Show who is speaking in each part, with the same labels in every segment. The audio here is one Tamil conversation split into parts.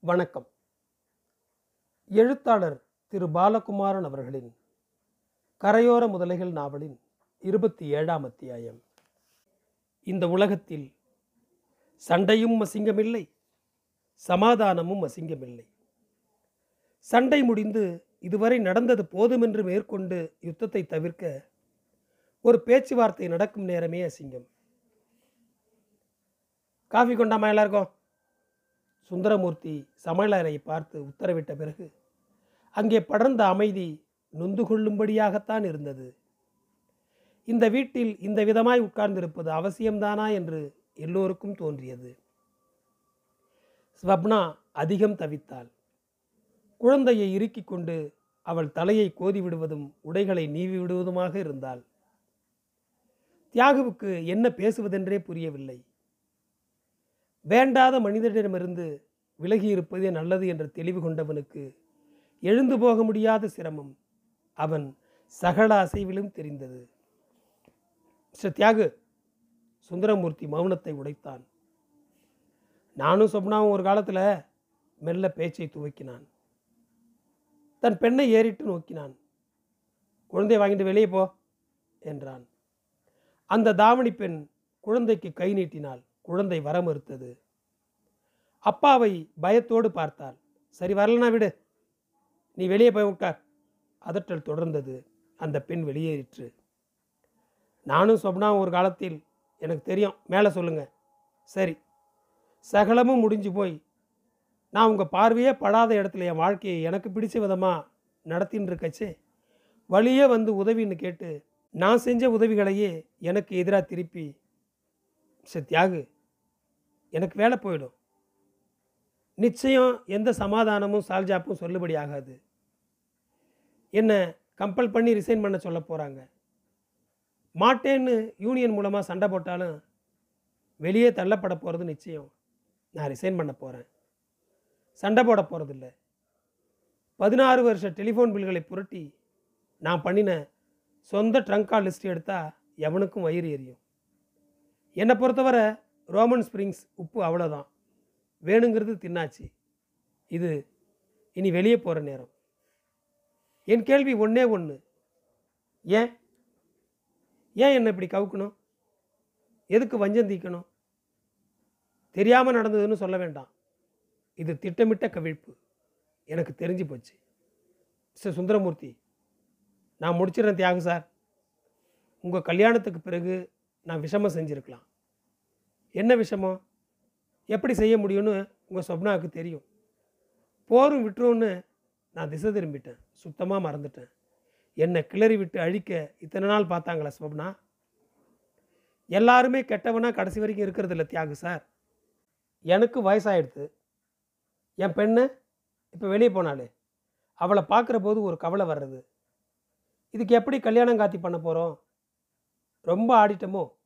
Speaker 1: வணக்கம். எழுத்தாளர் திரு பாலகுமாரன் அவர்களின் கரையோர முதலைகள் நாவலின் இருபத்தி ஏழாம் அத்தியாயம். இந்த உலகத்தில் சண்டையும் அசிங்கமில்லை சமாதானமும் அசிங்கமில்லை. சண்டை முடிந்து இதுவரை நடந்தது போதுமென்று மேற்கொண்டு யுத்தத்தை தவிர்க்க ஒரு பேச்சுவார்த்தை நடக்கும் நேரமே அசிங்கம். காஃபி கொண்டாமா எல்லாருக்கும்? சுந்தரமூர்த்தி சமையலரை பார்த்து உத்தரவிட்ட பிறகு அங்கே படர்ந்த அமைதி நொந்து கொள்ளும்படியாகத்தான் இருந்தது. இந்த வீட்டில் இந்த விதமாய் உட்கார்ந்திருப்பது அவசியம்தானா? என்று எல்லோருக்கும் தோன்றியது. ஸ்வப்னா அதிகம் தவித்தாள். குழந்தையை இறுக்கிக் கொண்டு அவள் தலையை கோதி விடுவதும் உடைகளை நீவி விடுவதுமாக இருந்தாள். தியாகுவுக்கு என்ன பேசுவதென்றே புரியவில்லை. வேண்டாத மனிதரிடமிருந்து விலகி இருப்பதே நல்லது என்ற தெளிவு கொண்டவனுக்கு எழுந்து போக முடியாத சிரமம் அவன் சகல அசைவிலும் தெரிந்தது. மிஸ்டர் தியாகு சுந்தரமூர்த்தி மௌனத்தை உடைத்தான். நானும் சொப்னாவும் ஒரு காலத்தில் மெல்ல பேச்சை துவக்கினான். தன் பெண்ணை ஏறிட்டு நோக்கினான். குழந்தையை வாங்கிட்டு வெளியே போ என்றான். அந்த தாவணி பெண் குழந்தைக்கு கை நீட்டினாள். குழந்தை வர மறுத்தது அப்பாவை பயத்தோடு பார்த்தாள். சரி வரலனா விடு. நீ வெளியே போய் உட்கார். அதட்டல் தொடர்ந்தது. அந்த பெண் வெளியேறிற்று. நானும் சொப்னாவும் ஒரு காலத்தில் எனக்கு தெரியும். மேலே சொல்லுங்க. சரி. சகலமும் முடிஞ்சு போய் நான் உங்கள் பார்வையே படாத இடத்துல என் வாழ்க்கையை எனக்கு பிடிச்ச விதமாக நடத்தின்னு இருக்கச்சே வழியே வந்து உதவின்னு கேட்டு நான் செஞ்ச உதவிகளையே எனக்கு எதிராக திருப்பி சத்தியாகு தியாகு எனக்கு வேலை போயிடும். நிச்சயம் எந்த சமாதானமும் சால்ஜாப்பும் சொல்லுபடி ஆகாது. என்னை கம்பல் பண்ணி ரிசைன் பண்ண சொல்ல போகிறாங்க மாட்டேன்னு யூனியன் மூலமாக சண்டை போட்டாலும் வெளியே தள்ளப்பட போகிறது நிச்சயம். நான் ரிசைன் பண்ண போகிறேன் சண்டை போட போகிறதில்ல பதினாறு வருஷ டெலிஃபோன் பில்களை புரட்டி நான் பண்ணின சொந்த ட்ரங்க் கால் லிஸ்ட் எடுத்தால் எவனுக்கும் வயிறு எரியும். என்னை பொறுத்தவரை ரோமன் ஸ்ப்ரிங்ஸ் உப்பு அவ்வளோதான் வேணுங்கிறது தின்னாச்சு. இது இனி வெளியே போகிற நேரம். என் கேள்வி ஒன்றே ஒன்று ஏன்? ஏன் என்னை இப்படி கவுக்கணும்? எதுக்கு வஞ்சம் தீக்கணும்? தெரியாமல் நடந்ததுன்னு சொல்ல வேண்டாம். இது திட்டமிட்ட கவிழ்ப்பு. எனக்கு தெரிஞ்சு போச்சு. மிஸ்டர் சுந்தரமூர்த்தி நான் முடிச்சிடுறேன் தியாகு சார். உங்கள் கல்யாணத்துக்கு பிறகு நான் விஷமம் செஞ்சுருக்கலாம். என்ன விஷயமோ? எப்படி செய்ய முடியும்னு உங்கள் சொப்னாவுக்கு தெரியும். போரும் விட்டுரும்னு நான் திசை திரும்பிட்டேன். சுத்தமாக மறந்துட்டேன். என்னை கிளறி விட்டு அழிக்க இத்தனை நாள் பார்த்தாங்களா சொப்னா? எல்லாருமே கெட்டவனா கடைசி வரைக்கும் இருக்கிறது இல்லை தியாகு சார். எனக்கு வயசாயிடுது என் பெண்ணு இப்போ வெளியே போனாலே அவளை பார்க்குற போது ஒரு கவலை வர்றது. இதுக்கு எப்படி கல்யாணம் காத்தி பண்ண போகிறோம் ரொம்ப ஆடிட்டமோ?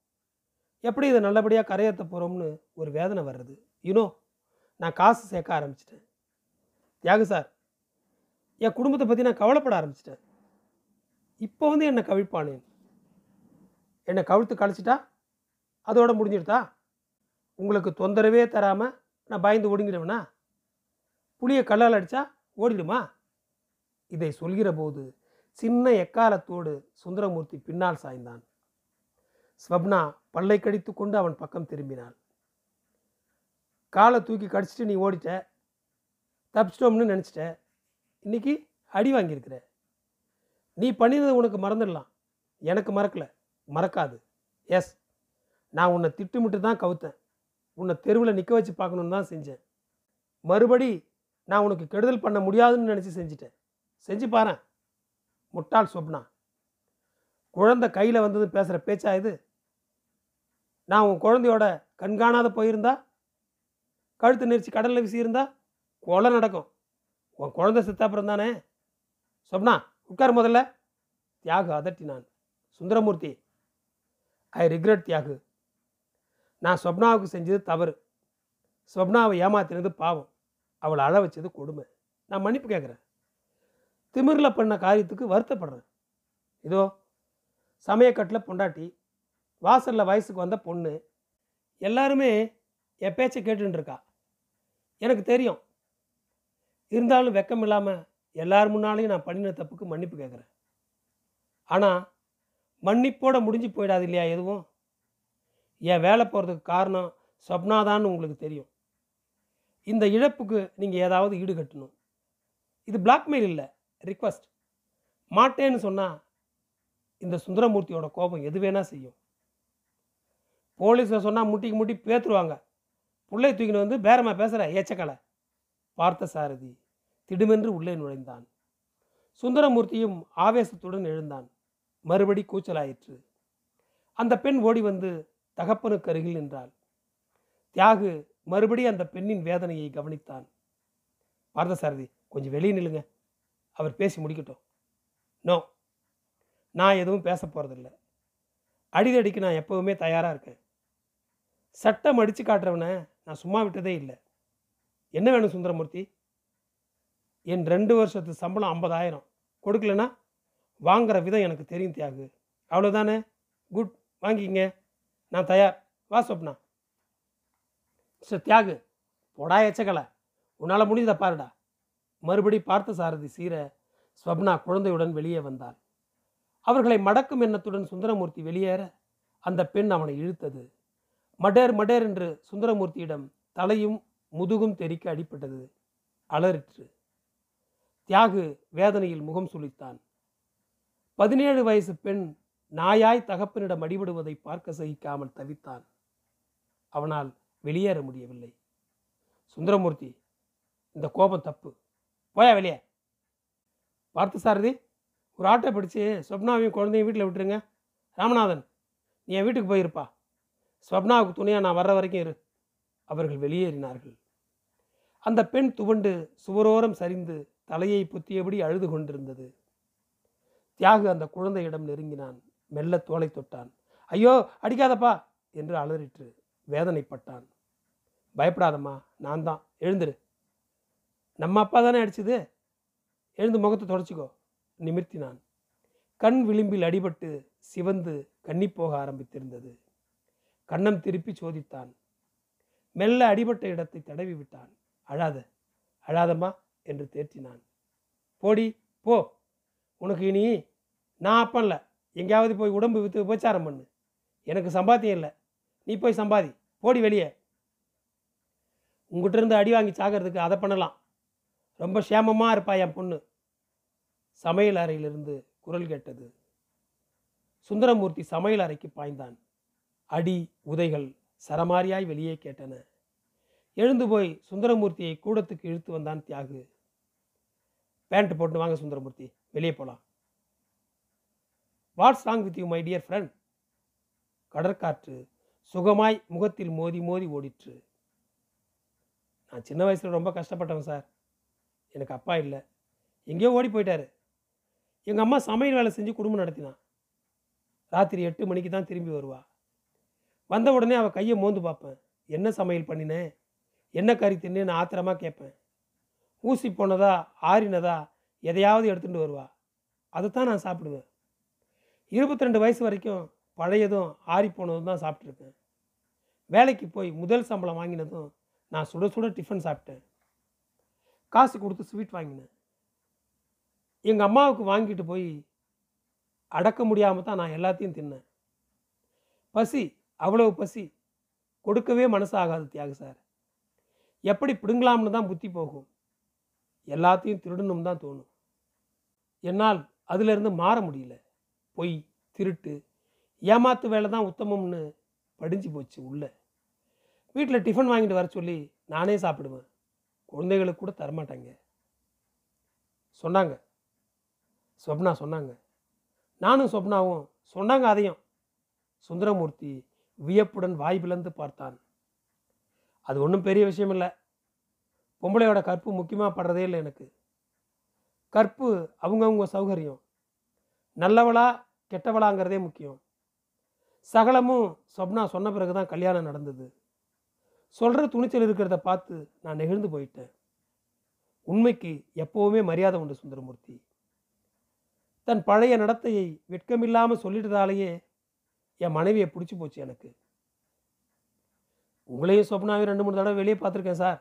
Speaker 1: எப்படி இதை நல்லபடியாக கரையேற்ற போகிறோம்னு ஒரு வேதனை வர்றது? யூனோ நான் காசு சேர்க்க ஆரம்பிச்சிட்டேன். தியாகு சார் என் குடும்பத்தை பற்றி நான் கவலைப்பட ஆரம்பிச்சிட்டேன். இப்போ வந்து என்னை கவிழ்ப்பானேன் என்னை கவிழ்த்து கழிச்சிட்டா? அதோட முடிஞ்சிடுதா? உங்களுக்கு தொந்தரவே தராமல் நான் பயந்து ஒடுங்கிடுவேனா புளியை கல்லால் அடித்தா ஓடிடுமா? இதை சொல்கிற போது சின்ன எக்காலத்தோடு சுந்தரமூர்த்தி பின்னால் சாய்ந்தான். ஸ்வப்னா பல்லை கடித்து கொண்டு அவன் பக்கம் திரும்பினாள். காலை தூக்கி கடிச்சிட்டு நீ ஓடிட்ட. தப்பிச்சிட்டோம்னு நினச்சிட்ட. இன்னைக்கு அடி வாங்கியிருக்கிற. நீ பண்ணினது உனக்கு மறந்துடலாம். எனக்கு மறக்கல. மறக்காது. எஸ். நான் உன்னை திட்டுமிட்டு தான் கவுத்தேன். உன்னை தெருவில் நிற்க வச்சு பார்க்கணுன்னு தான் செஞ்சேன். மறுபடி நான் உனக்கு கெடுதல் பண்ண முடியாதுன்னு நினச்சி செஞ்சிட்டேன். செஞ்சு பாரு முட்டாள் சொப்னா குழந்தை கையில் வந்தது பேசுகிற பேச்சா இது? நான் உன் குழந்தையோட கண்காணாத போயிருந்தா? கழுத்து நெரிச்சு கடலில் வீசியிருந்தா? கொலை நடக்கும். உன் குழந்தை செத்தாப்புறம் தானே? சொப்னா உட்கார் முதல்ல. Thiyagu அதட்டினான். Sundaramoorthy I regret Thiyagu. நான் சொப்னாவுக்கு செஞ்சது தவறு. சொப்னாவை ஏமாத்தினது பாவம். அவளை அழ வச்சது கொடுமை. நான் மன்னிப்பு கேட்குறேன் திமிரில் பண்ண காரியத்துக்கு வருத்தப்படுறேன். இதோ சமயக்கட்டில் பொண்டாட்டி வாசலில் வயசுக்கு வந்த பொண்ணு எல்லாருமே என் பேச்சை கேட்டுருக்கா இருக்கா எனக்கு தெரியும். இருந்தாலும் வெக்கம் இல்லாமல் எல்லார் முன்னாலையும் நான் பண்ணின தப்புக்கு மன்னிப்பு கேட்குறேன் ஆனால் மன்னிப்போட முடிஞ்சு போயிடாது இல்லையா எதுவும்? என் வேலை போகிறதுக்கு காரணம் சொப்னாதான்னு உங்களுக்கு தெரியும். இந்த இழப்புக்கு நீங்கள் ஏதாவது ஈடு கட்டணும் இது பிளாக்மெயில் இல்லை ரிக்வஸ்ட் மாட்டேன்னு சொன்னால் இந்த சுந்தரமூர்த்தியோட கோபம் எது வேணால் செய்யும். போலீஸில் சொன்னால் முட்டிக்கு முட்டி பேத்துருவாங்க. புள்ளை தூக்கின்னு வந்து பேரமாக பேசுகிற ஏச்சக்கலை. பார்த்த சாரதி திடுமென்று உள்ளே நுழைந்தான். சுந்தரமூர்த்தியும் ஆவேசத்துடன் எழுந்தான். மறுபடி கூச்சலாயிற்று. அந்த பெண் ஓடி வந்து தகப்பனுக்கு அருகில் நின்றாள். தியாகு மறுபடி அந்த பெண்ணின் வேதனையை கவனித்தான். பார்த்தசாரதி கொஞ்சம் வெளியே நில்லுங்க. அவர் பேசி முடிக்கட்டும். நோ. நான் எதுவும் பேச போகிறதில்ல அடிதடிக்கு நான் எப்போவுமே தயாராக இருக்கேன். சட்டம் அடித்து காட்டுறவனை நான் சும்மா விட்டதே இல்லை. என்ன வேணும் சுந்தரமூர்த்தி? என் ரெண்டு வருஷத்து சம்பளம் ஐம்பதாயிரம். கொடுக்கலனா வாங்குற விதம் எனக்கு தெரியும் தியாகு. அவ்வளோதானே குட் வாங்கிக்கிங்க. நான் தயார். வா சொப்னா. மிஸ்டர் தியாகு பொடா எச்சக்கலை. உன்னால் முடிஞ்சதை பாருடா. மறுபடி பார்த்த சாரதி சீர ஸ்வப்னா குழந்தையுடன் வெளியே வந்தாள். அவர்களை மடக்கும் எண்ணத்துடன் சுந்தரமூர்த்தி வெளியேற அந்த பெண் அவனை இழுத்தது. மடேர் மடேர் என்று சுந்தரமூர்த்தியிடம் தலையும் முதுகும் தெறிக்க அடிப்பட்டது அலறிற்று. தியாகு வேதனையில் முகம் சுளித்தான். பதினேழு வயசு பெண் நாயாய் தகப்பனிடம் அடிபடுவதை பார்க்க சகிக்காமல் தவித்தான். அவனால் வெளியேற முடியவில்லை. சுந்தரமூர்த்தி இந்த கோபம் தப்பு. போயா வெளியே? பார்த்து சாரதி ஒரு ஆட்டோ பிடிச்சி சொப்னாவையும் குழந்தையும் வீட்டில் விட்டுருங்க. ராமநாதன் நீ என் வீட்டுக்கு போயிருப்பா. ஸ்வப்னாவுக்கு துணையாக நான் வர்ற வரைக்கும் இரு. அவர்கள் வெளியேறினார்கள். அந்த பெண் துவண்டு சுவரோரம் சரிந்து தலையை புத்தியபடி அழுது கொண்டிருந்தது. தியாகு அந்த குழந்தையிடம் நெருங்கினான். மெல்ல தோலை தொட்டான். ஐயோ அடிக்காதப்பா! என்று அலறிற்று. வேதனைப்பட்டான். பயப்படாதம்மா நான் தான். எழுந்துரு. நம்ம அப்பா தானே அடிச்சது? எழுந்து முகத்தை தொடச்சிக்கோ. நிமிர்த்தினான். கண் விளிம்பில் அடிபட்டு சிவந்து கண்ணி போக ஆரம்பித்திருந்தது. கண்ணம் திருப்பி சோதித்தான். மெல்ல அடிபட்ட இடத்தை தடவி விட்டான். அழாத அழாதம்மா என்று தேற்றினான். போடி போ. உனக்கு இனி நான் அப்பன்ல எங்கேயாவது போய் உடம்பு விற்று உபச்சாரம் பண்ணு. எனக்கு சம்பாத்தியம் இல்லை. நீ போய் சம்பாதி. போடி வெளியே. உங்ககிட்ட இருந்து அடி வாங்கி சாகிறதுக்கு அதை பண்ணலாம். ரொம்ப சேமமாக இருப்பா என் பொண்ணு. சமையல் அறையிலிருந்து குரல் கேட்டது. சுந்தரமூர்த்தி சமையல் அறைக்கு பாய்ந்தான். அடி உதைகள் சரமாரியாய் வெளியே கேட்டன. எழுந்து போய் சுந்தரமூர்த்தியை கூடத்துக்கு இழுத்து வந்தான் தியாகு. பேண்ட் போட்டு வாங்க சுந்தரமூர்த்தி வெளியே போகலாம் what's wrong with you my dear friend கடற்காற்று சுகமாய் முகத்தில் மோதி மோதி ஓடிற்று. நான் சின்ன வயசில் ரொம்ப கஷ்டப்பட்டவன் சார். எனக்கு அப்பா இல்லை. எங்கேயோ ஓடி போயிட்டாரு. எங்கள் அம்மா சமையல் வேலை செஞ்சு குடும்பம் நடத்தினான் ராத்திரி எட்டு மணிக்கு தான் திரும்பி வருவா. வந்த உடனே அவள் கையை மோந்து பார்ப்பேன். என்ன சமையல் பண்ணினேன் என்ன கறி தின்னு? ஆத்திரமாக கேட்பேன். ஊசி போனதா? ஆறினதா? எதையாவது எடுத்துகிட்டு வருவா? அதைத்தான் நான் சாப்பிடுவேன். இருபத்தி ரெண்டு வயசு வரைக்கும் பழையதும் ஆறி போனதும் தான் சாப்பிட்ருக்கேன் வேலைக்கு போய் முதல் சம்பளம் வாங்கினதும் நான் சுட சுட டிஃபன் சாப்பிட்டேன். காசு கொடுத்து ஸ்வீட் வாங்கினேன். எங்கள் அம்மாவுக்கு வாங்கிட்டு போய் அடக்க முடியாமல் தான் நான் எல்லாத்தையும் தின்னேன். பசி அவ்வளவு பசி கொடுக்கவே மனசாகாது தியாக சார். எப்படி பிடுங்கலாம்னு தான் புத்தி போகும். எல்லாத்தையும் திருடணும் தான் தோணும். என்னால் அதிலிருந்து மாற முடியல. பொய் திருட்டு ஏமாத்து வேலை தான் உத்தமம்னு படிஞ்சு போச்சு உள்ள. வீட்டில் டிஃபன் வாங்கிட்டு வர சொல்லி நானே சாப்பிடுவேன். குழந்தைகளுக்கு கூட தரமாட்டாங்க. சொன்னாங்க. சொப்னா சொன்னாங்க. நானும் சொப்னாவும் சொன்னாங்க அதையும். சுந்தரமூர்த்தி வியப்புடன் வாய் பிளந்து பார்த்தான். அது ஒன்றும் பெரிய விஷயம் இல்லை. பொம்பளையோட கற்பு முக்கியமாக படுறதே இல்லை எனக்கு. கற்பு அவங்கவுங்க சௌகரியம். நல்லவளா கெட்டவளாங்கிறதே முக்கியம். சகலமும் சொப்னா சொன்ன பிறகு தான் கல்யாணம் நடந்தது. சொல்கிற துணிச்சல் இருக்கிறத பார்த்து நான் நெகிழ்ந்து போயிட்டேன். உண்மைக்கு எப்போவுமே மரியாதை உண்டு சுந்தரமூர்த்தி. தன் பழைய நடத்தையை வெட்கமில்லாமல் சொல்லிட்டதாலேயே என் மனைவியை பிடிச்சி போச்சு எனக்கு. உங்களையும் சொப்னாவையும் ரெண்டு மூணு தடவை வெளியே பார்த்துருக்கேன் சார்.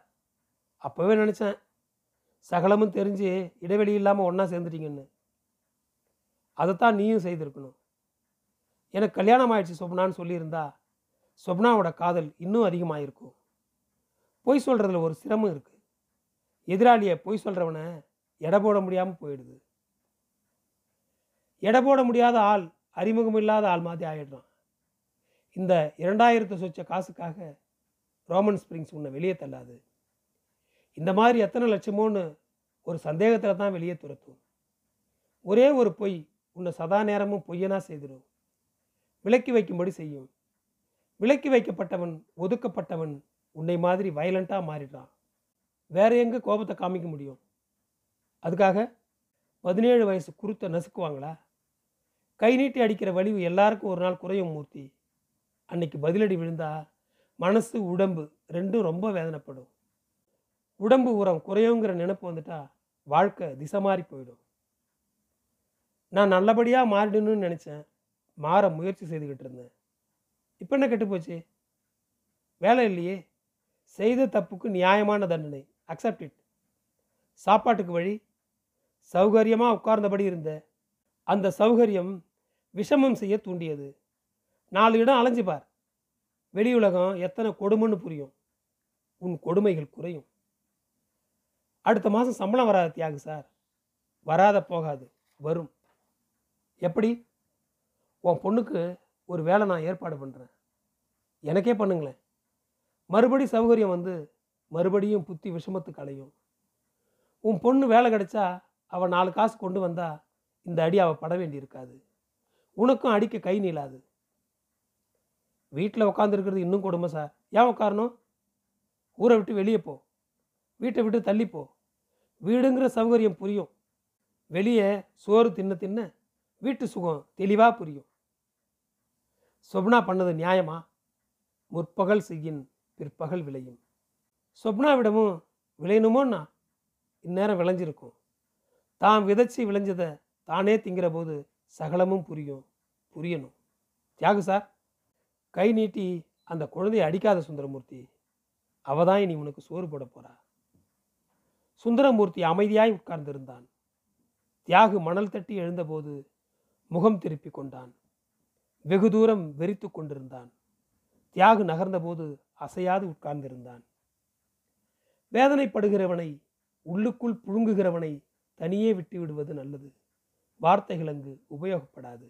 Speaker 1: அப்போவே நினச்சேன் சகலமும் தெரிஞ்சு இடைவெளி இல்லாமல் ஒன்றா சேர்ந்துட்டீங்கன்னு. அதைத்தான் நீயும் செய்திருக்கணும். எனக்கு கல்யாணம் ஆயிடுச்சு சொப்னான்னு சொல்லியிருந்தா சொப்னாவோட காதல் இன்னும் அதிகமாயிருக்கும். பொய் சொல்கிறதுல ஒரு சிரமம் இருக்குது எதிராளியை பொய் சொல்கிறவனை எடை போட முடியாமல் போயிடுது. எடை போட முடியாத ஆள் அறிமுகம் இல்லாத ஆள் மாதிரி ஆகிடுறான் இந்த இரண்டாயிரத்து சொச்ச காசுக்காக ரோமன் ஸ்ப்ரிங்ஸ் உன்னை வெளியே தள்ளாது. இந்த மாதிரி எத்தனை லட்சமோன்னு ஒரு சந்தேகத்தில் தான் வெளியே துரத்தும். ஒரே ஒரு பொய் உன்னை சதா நேரமும் பொய்யனா செய்திடும். விலக்கி வைக்கும்படி செய்யும். விலக்கி வைக்கப்பட்டவன் ஒதுக்கப்பட்டவன் உன்னை மாதிரி வயலண்ட்டாக மாறிடுறான். வேற எங்கே கோபத்தை காமிக்க முடியும்? அதுக்காக பதினேழு வயசு குருத்தை நசுக்குவாங்களா? கை நீட்டி அடிக்கிற வலிவு எல்லாருக்கும் ஒரு நாள் குறையும் மூர்த்தி. அன்னைக்கு பதிலடி விழுந்தா மனசு உடம்பு ரெண்டும் ரொம்ப வேதனைப்படும். உடம்பு உரம் குறையுங்கிற நினப்பு வந்துட்டா வாழ்க்கை திசை மாறி போயிடும். நான் நல்லபடியாக மாறிடணும்னு நினச்சேன். மாற முயற்சி செய்துக்கிட்டு இருந்தேன். இப்போ என்ன கெட்டு போச்சு? வேலை இல்லையே. செய்த தப்புக்கு நியாயமான தண்டனை. அக்செப்ட் இட் சாப்பாட்டுக்கு வழி. சௌகரியமாக உட்கார்ந்தபடி இருந்த அந்த சௌகரியம் விஷமம் செய்ய தூண்டியது. நாலு இடம் அலைஞ்சு பார். வெளி உலகம் எத்தனை கொடுமைன்னு புரியும். உன் கொடுமைகள் குறையும். அடுத்த மாதம் சம்பளம் வராது தியாகு சார். வராத போகாது. வரும். எப்படி? உன் பொண்ணுக்கு ஒரு வேலை நான் ஏற்பாடு பண்ணுறேன் எனக்கே பண்ணுங்களேன். மறுபடி சௌகரியம் வந்து மறுபடியும் புத்தி விஷமத்துக்கு அலையும். உன் பொண்ணு வேலை கிடைச்சா அவள் நாலு காசு கொண்டு வந்தா இந்த அடி அவள் பட வேண்டியிருக்காது. உனக்கும் அடிக்க கை நீளாது. வீட்டில் உட்காந்துருக்கிறது இன்னும் கொடுமை சார். ஏன் உட்காரணும் ஊரை விட்டு வெளியே போ. வீட்டை விட்டு தள்ளி போ. வீடுங்கிற சௌகரியம் புரியும். வெளியே சோறு தின்ன தின்ன வீட்டு சுகம் தெளிவாக புரியும். சொப்னா பண்ணது நியாயமா? முற்பகல் செய்யின் பிற்பகல் விளையும். சொப்னாவிடமும் விளையணுமோன்னா இந்நேரம் விளைஞ்சிருக்கும். தான் விதைச்சி விளைஞ்சதை தானே திங்கிற போது சகலமும் புரியும். புரியணும். தியாகு சார் கை நீட்டி அந்த குழந்தையை அடிக்காத சுந்தரமூர்த்தி அவ தான் இனி உனக்கு சோறு போட போறா. சுந்தரமூர்த்தி அமைதியாய் உட்கார்ந்திருந்தான். தியாகு மணல் தட்டி எழுந்தபோது முகம் திருப்பி கொண்டான். வெகு தூரம் வெறித்து கொண்டிருந்தான். தியாகு நகர்ந்தபோது அசையாது உட்கார்ந்திருந்தான். வேதனைப்படுகிறவனை உள்ளுக்குள் புழுங்குகிறவனை தனியே விட்டு விடுவது நல்லது. வார்த்தைகள் அங்கு உபயோகப்படாது.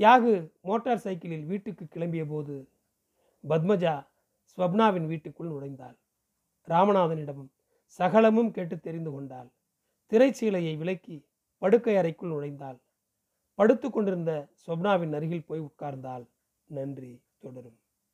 Speaker 1: தியாகு மோட்டார் சைக்கிளில் வீட்டுக்கு கிளம்பிய போது பத்மஜா ஸ்வப்னாவின் வீட்டுக்குள் நுழைந்தாள். ராமநாதனிடமும் சகலமும் கேட்டு தெரிந்து கொண்டாள். திரைச்சீலையை விலக்கி படுக்கை அறைக்குள் நுழைந்தாள். படுத்து கொண்டிருந்த ஸ்வப்னாவின் அருகில் போய் உட்கார்ந்தாள். நன்றி தொடரும்.